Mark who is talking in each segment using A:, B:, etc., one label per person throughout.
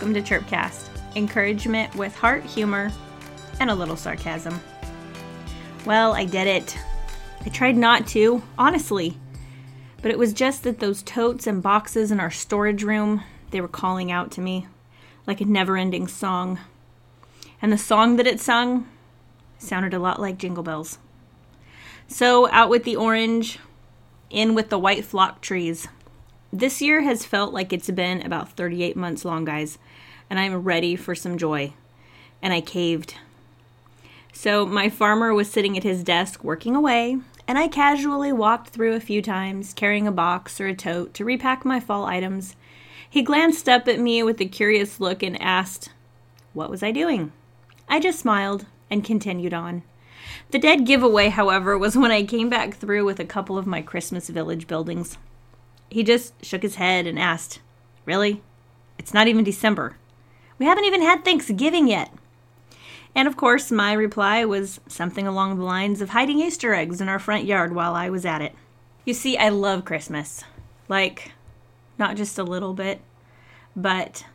A: welcome to Chirpcast. Encouragement with heart, humor, and a little sarcasm. Well, I did it. I tried not to, honestly. But it was just that those totes and boxes in our storage room, they were calling out to me like a never ending song. And the song that it sung sounded a lot like Jingle Bells. So, out with the orange, in with the white flock trees. This year has felt like it's been about 38 months long, guys, and I'm ready for some joy. And I caved. So, my farmer was sitting at his desk working away, and I casually walked through a few times, carrying a box or a tote to repack my fall items. He glanced up at me with a curious look and asked, What was I doing? I just smiled and continued on. The dead giveaway, however, was when I came back through with a couple of my Christmas village buildings. He just shook his head and asked, Really? It's not even December. We haven't even had Thanksgiving yet. And of course, my reply was something along the lines of hiding Easter eggs in our front yard while I was at it. You see, I love Christmas. Like, not just a little bit, but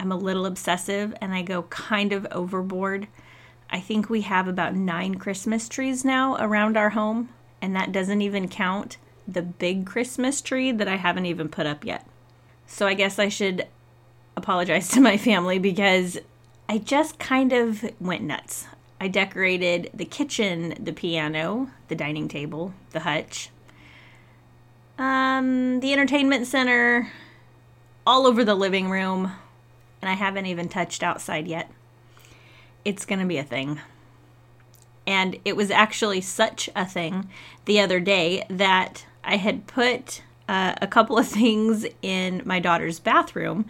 A: I'm a little obsessive and I go kind of overboard. I think we have about nine Christmas trees now around our home, and that doesn't even count the big Christmas tree that I haven't even put up yet. So I guess I should apologize to my family because I just kind of went nuts. I decorated the kitchen, the piano, the dining table, the hutch, um, the entertainment center, all over the living room, and I haven't even touched outside yet. It's going to be a thing. And it was actually such a thing the other day that I had put uh, a couple of things in my daughter's bathroom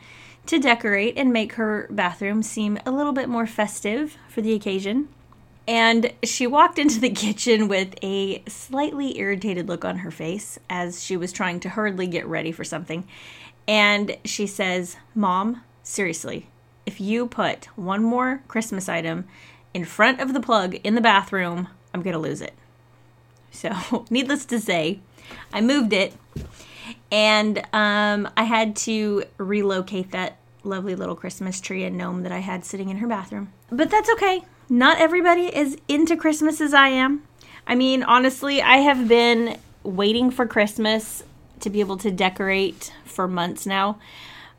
A: to decorate and make her bathroom seem a little bit more festive for the occasion. And she walked into the kitchen with a slightly irritated look on her face as she was trying to hurriedly get ready for something. And she says, Mom, seriously, if you put one more Christmas item in front of the plug in the bathroom, I'm going to lose it. So, needless to say, I moved it and um, I had to relocate that lovely little Christmas tree and gnome that I had sitting in her bathroom. But that's okay. Not everybody is into Christmas as I am. I mean, honestly, I have been waiting for Christmas to be able to decorate for months now.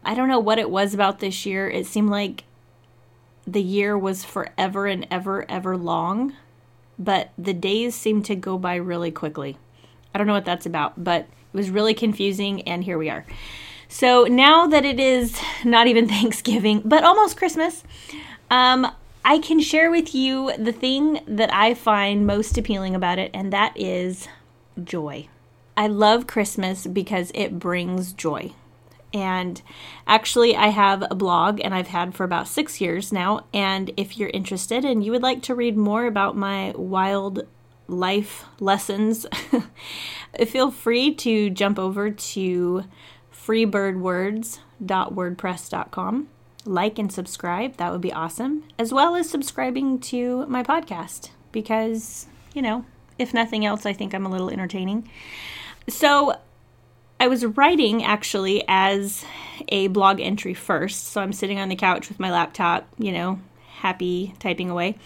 A: I don't know what it was about this year. It seemed like the year was forever and ever, ever long, but the days seemed to go by really quickly. I don't know what that's about, but was really confusing, and here we are. So now that it is not even Thanksgiving, but almost Christmas, um, I can share with you the thing that I find most appealing about it, and that is joy. I love Christmas because it brings joy. And actually, I have a blog and I've had for about six years now. And if you're interested and you would like to read more about my wild life lessons, feel free to jump over to freebirdwords.wordpress.com. Like and subscribe, that would be awesome, as well as subscribing to my podcast because, you know, if nothing else, I think I'm a little entertaining. So, I was writing actually as a blog entry first. So, I'm sitting on the couch with my laptop, you know, happy typing away.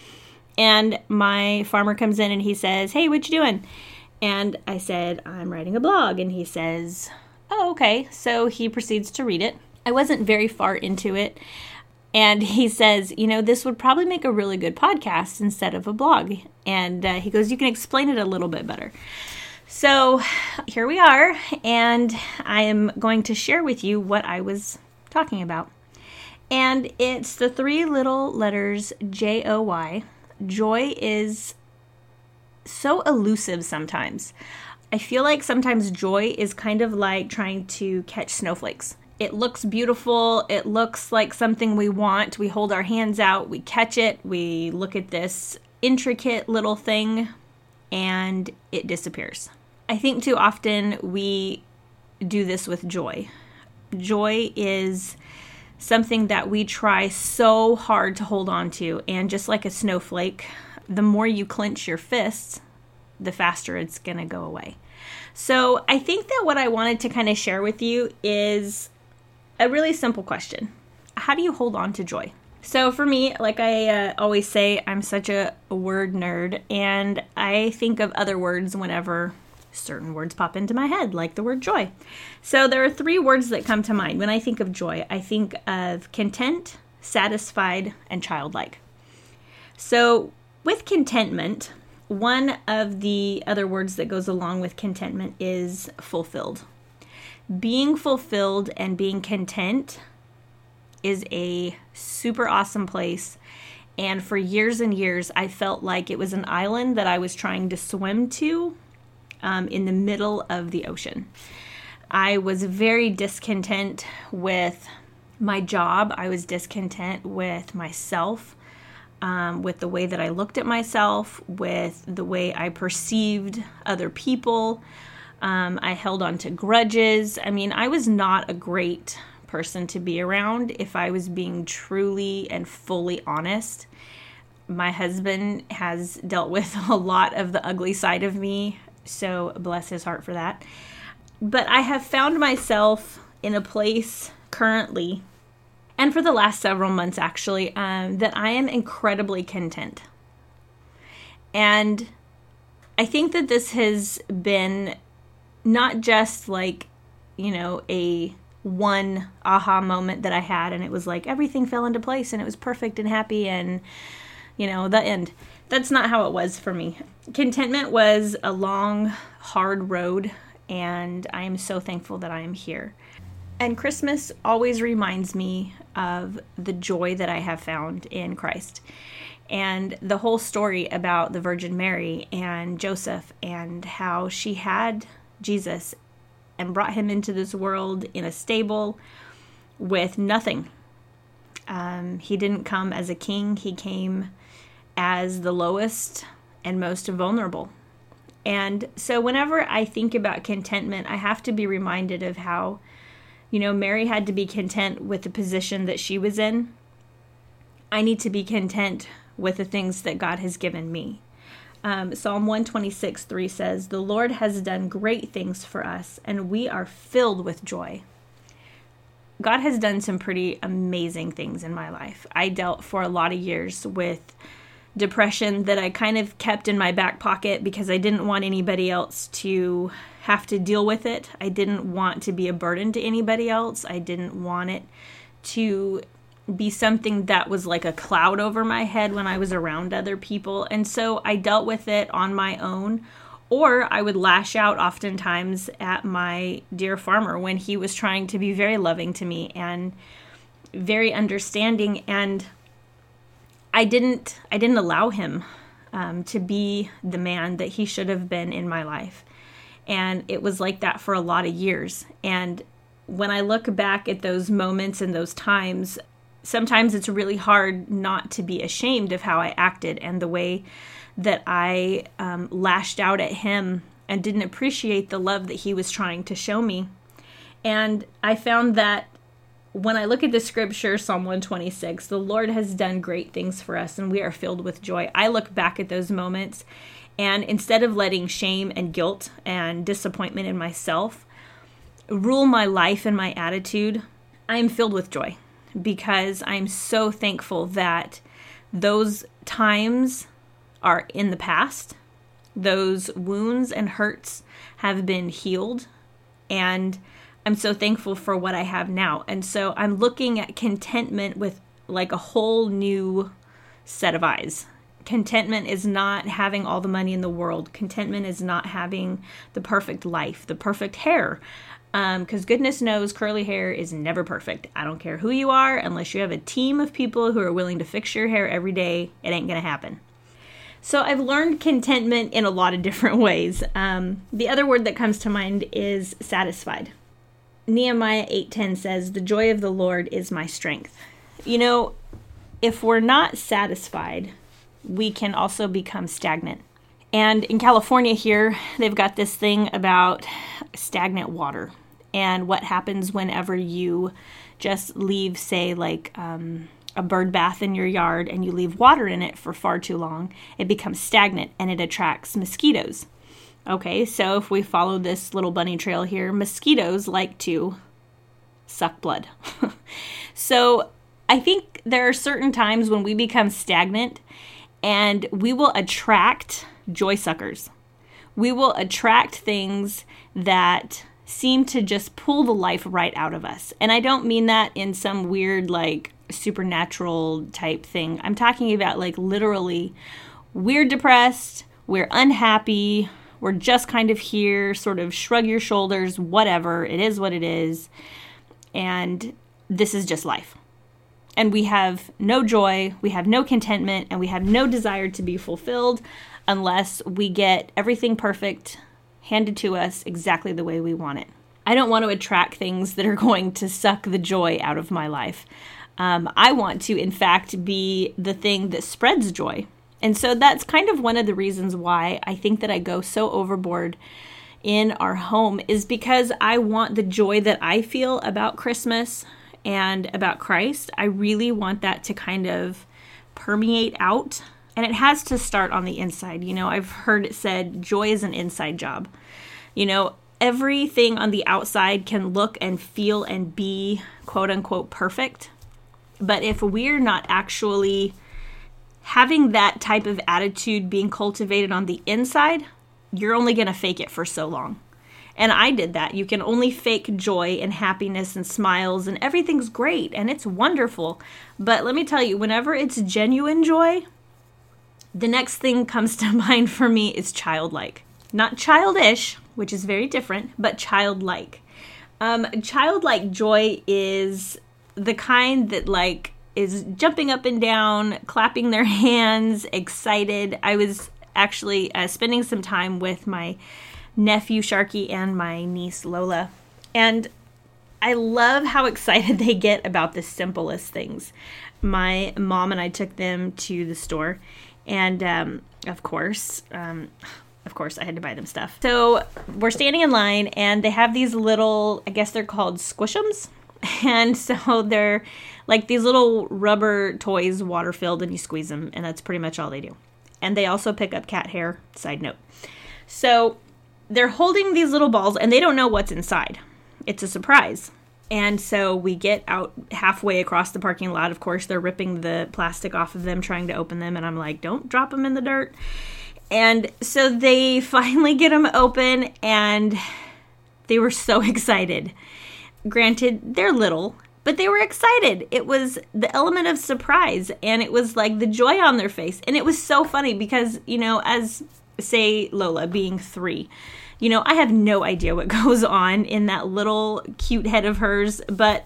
A: And my farmer comes in and he says, Hey, what you doing? And I said, I'm writing a blog. And he says, Oh, okay. So he proceeds to read it. I wasn't very far into it. And he says, You know, this would probably make a really good podcast instead of a blog. And uh, he goes, You can explain it a little bit better. So here we are. And I am going to share with you what I was talking about. And it's the three little letters J O Y. Joy is so elusive sometimes. I feel like sometimes joy is kind of like trying to catch snowflakes. It looks beautiful. It looks like something we want. We hold our hands out, we catch it, we look at this intricate little thing, and it disappears. I think too often we do this with joy. Joy is something that we try so hard to hold on to, and just like a snowflake, the more you clench your fists, the faster it's going to go away. So, I think that what I wanted to kind of share with you is a really simple question how do you hold on to joy? So for me, like I uh, always say, I'm such a, a word nerd, and I think of other words whenever certain words pop into my head, like the word joy. So there are three words that come to mind when I think of joy. I think of content, satisfied, and childlike. So with contentment, one of the other words that goes along with contentment is fulfilled. Being fulfilled and being content is a super awesome place. And for years and years, I felt like it was an island that I was trying to swim to um, in the middle of the ocean. I was very discontent with my job. I was discontent with myself, um, with the way that I looked at myself, with the way I perceived other people. Um, I held on to grudges. I mean, I was not a great person to be around if I was being truly and fully honest. My husband has dealt with a lot of the ugly side of me, so bless his heart for that. But I have found myself in a place currently, and for the last several months actually, um, that I am incredibly content. And I think that this has been not just like, you know, a one aha moment that I had, and it was like everything fell into place and it was perfect and happy, and you know, the end. That's not how it was for me. Contentment was a long, hard road, and I am so thankful that I am here. And Christmas always reminds me of the joy that I have found in Christ. And the whole story about the Virgin Mary and Joseph and how she had Jesus and brought him into this world in a stable with nothing. Um, he didn't come as a king, he came as the lowest and most vulnerable. And so, whenever I think about contentment, I have to be reminded of how, you know, Mary had to be content with the position that she was in. I need to be content with the things that God has given me. Um, Psalm 126 3 says, The Lord has done great things for us, and we are filled with joy. God has done some pretty amazing things in my life. I dealt for a lot of years with depression that I kind of kept in my back pocket because I didn't want anybody else to have to deal with it. I didn't want to be a burden to anybody else. I didn't want it to be something that was like a cloud over my head when I was around other people. And so I dealt with it on my own. Or I would lash out oftentimes at my dear farmer when he was trying to be very loving to me and very understanding. And I didn't, I didn't allow him um, to be the man that he should have been in my life. And it was like that for a lot of years. And when I look back at those moments and those times, sometimes it's really hard not to be ashamed of how I acted and the way that I um, lashed out at him and didn't appreciate the love that he was trying to show me. And I found that when I look at the scripture, Psalm 126, the Lord has done great things for us and we are filled with joy. I look back at those moments and instead of letting shame and guilt and disappointment in myself rule my life and my attitude, I am filled with joy because I'm so thankful that those times are in the past. Those wounds and hurts have been healed. And I'm so thankful for what I have now. And so I'm looking at contentment with like a whole new set of eyes. Contentment is not having all the money in the world. Contentment is not having the perfect life, the perfect hair because um, goodness knows curly hair is never perfect. I don't care who you are, unless you have a team of people who are willing to fix your hair every day, it ain't gonna happen. So I've learned contentment in a lot of different ways. Um, the other word that comes to mind is satisfied. Nehemiah 8:10 says, "The joy of the Lord is my strength." You know, if we're not satisfied, we can also become stagnant. And in California here, they've got this thing about stagnant water and what happens whenever you just leave, say, like um, a bird bath in your yard and you leave water in it for far too long, it becomes stagnant and it attracts mosquitoes. Okay, so if we follow this little bunny trail here, mosquitoes like to suck blood. so I think there are certain times when we become stagnant and we will attract joy suckers. We will attract things that seem to just pull the life right out of us. And I don't mean that in some weird, like, supernatural type thing. I'm talking about, like, literally, we're depressed, we're unhappy, we're just kind of here, sort of shrug your shoulders, whatever. It is what it is. And this is just life. And we have no joy, we have no contentment, and we have no desire to be fulfilled unless we get everything perfect handed to us exactly the way we want it. I don't want to attract things that are going to suck the joy out of my life. Um, I want to, in fact, be the thing that spreads joy. And so that's kind of one of the reasons why I think that I go so overboard in our home is because I want the joy that I feel about Christmas and about Christ. I really want that to kind of permeate out. And it has to start on the inside. You know, I've heard it said joy is an inside job. You know, everything on the outside can look and feel and be quote unquote perfect. But if we're not actually having that type of attitude being cultivated on the inside, you're only going to fake it for so long. And I did that. You can only fake joy and happiness and smiles, and everything's great and it's wonderful. But let me tell you, whenever it's genuine joy, the next thing comes to mind for me is childlike. Not childish, which is very different, but childlike. Um, childlike joy is the kind that, like, is jumping up and down, clapping their hands, excited. I was actually uh, spending some time with my nephew Sharky and my niece Lola, and I love how excited they get about the simplest things. My mom and I took them to the store, and um, of course, um, of course, I had to buy them stuff. So we're standing in line, and they have these little, I guess they're called squishums. And so they're like these little rubber toys, water filled, and you squeeze them, and that's pretty much all they do. And they also pick up cat hair, side note. So they're holding these little balls, and they don't know what's inside. It's a surprise. And so we get out halfway across the parking lot. Of course, they're ripping the plastic off of them, trying to open them. And I'm like, don't drop them in the dirt. And so they finally get them open, and they were so excited. Granted, they're little, but they were excited. It was the element of surprise and it was like the joy on their face. And it was so funny because, you know, as say Lola being three, you know, I have no idea what goes on in that little cute head of hers, but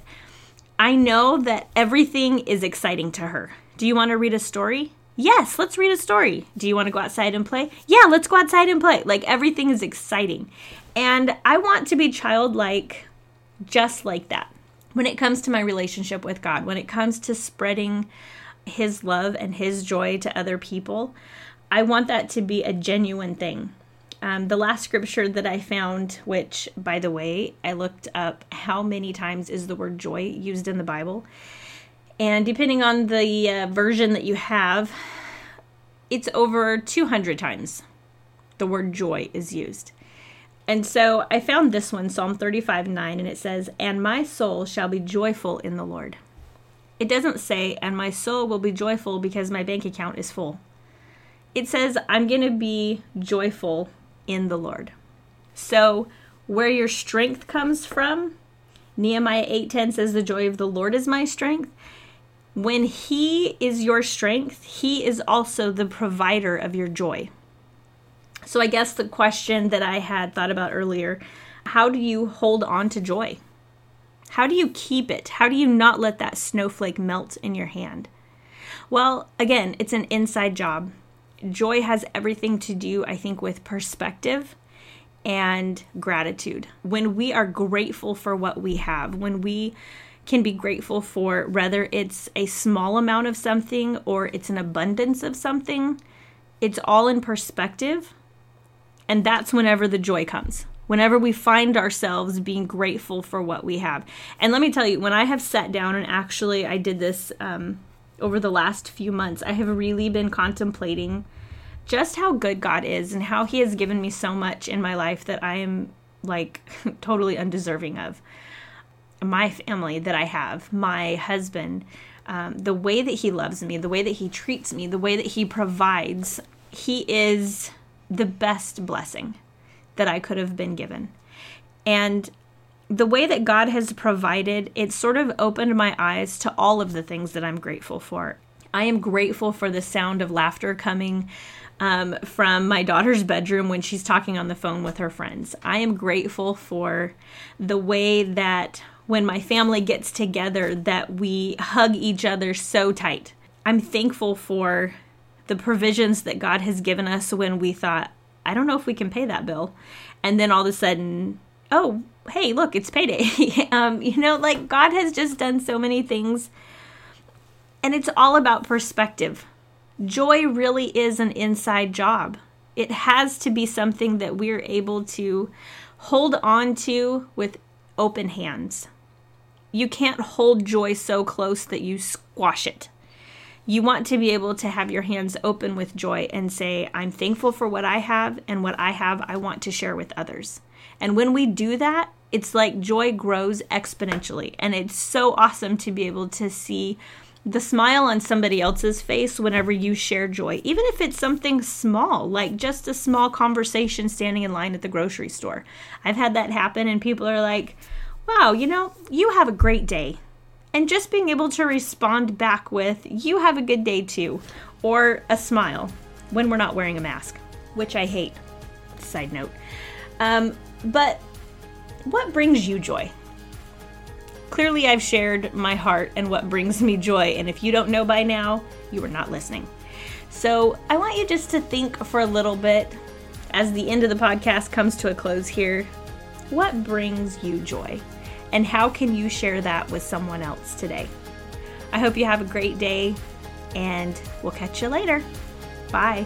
A: I know that everything is exciting to her. Do you want to read a story? Yes, let's read a story. Do you want to go outside and play? Yeah, let's go outside and play. Like everything is exciting. And I want to be childlike just like that when it comes to my relationship with God, when it comes to spreading His love and His joy to other people, I want that to be a genuine thing. Um, the last scripture that I found, which, by the way, I looked up how many times is the word joy used in the Bible. And depending on the uh, version that you have, it's over 200 times the word joy is used. And so I found this one, Psalm 35 9, and it says, And my soul shall be joyful in the Lord. It doesn't say, And my soul will be joyful because my bank account is full. It says, I'm going to be joyful in the Lord. So, where your strength comes from, Nehemiah 8:10 says the joy of the Lord is my strength. When he is your strength, he is also the provider of your joy. So, I guess the question that I had thought about earlier how do you hold on to joy? How do you keep it? How do you not let that snowflake melt in your hand? Well, again, it's an inside job. Joy has everything to do, I think, with perspective and gratitude. When we are grateful for what we have, when we can be grateful for whether it's a small amount of something or it's an abundance of something, it's all in perspective and that's whenever the joy comes. Whenever we find ourselves being grateful for what we have. And let me tell you, when I have sat down and actually I did this um, over the last few months, I have really been contemplating just how good God is and how He has given me so much in my life that I am like totally undeserving of. My family that I have, my husband, um, the way that He loves me, the way that He treats me, the way that He provides. He is the best blessing that I could have been given. And the way that God has provided, it sort of opened my eyes to all of the things that I'm grateful for. I am grateful for the sound of laughter coming um, from my daughter's bedroom when she's talking on the phone with her friends. I am grateful for the way that when my family gets together that we hug each other so tight. I'm thankful for the provisions that God has given us when we thought, I don't know if we can pay that bill. And then all of a sudden, oh, hey, look, it's payday. um, you know, like God has just done so many things. And it's all about perspective. Joy really is an inside job. It has to be something that we're able to hold on to with open hands. You can't hold joy so close that you squash it. You want to be able to have your hands open with joy and say, I'm thankful for what I have, and what I have, I want to share with others. And when we do that, it's like joy grows exponentially. And it's so awesome to be able to see the smile on somebody else's face whenever you share joy, even if it's something small, like just a small conversation standing in line at the grocery store. I've had that happen, and people are like, wow, you know, you have a great day. And just being able to respond back with, you have a good day too, or a smile when we're not wearing a mask, which I hate. Side note. Um, but what brings you joy? Clearly, I've shared my heart and what brings me joy, and if you don't know by now, you are not listening. So, I want you just to think for a little bit as the end of the podcast comes to a close here. What brings you joy? And how can you share that with someone else today? I hope you have a great day, and we'll catch you later. Bye.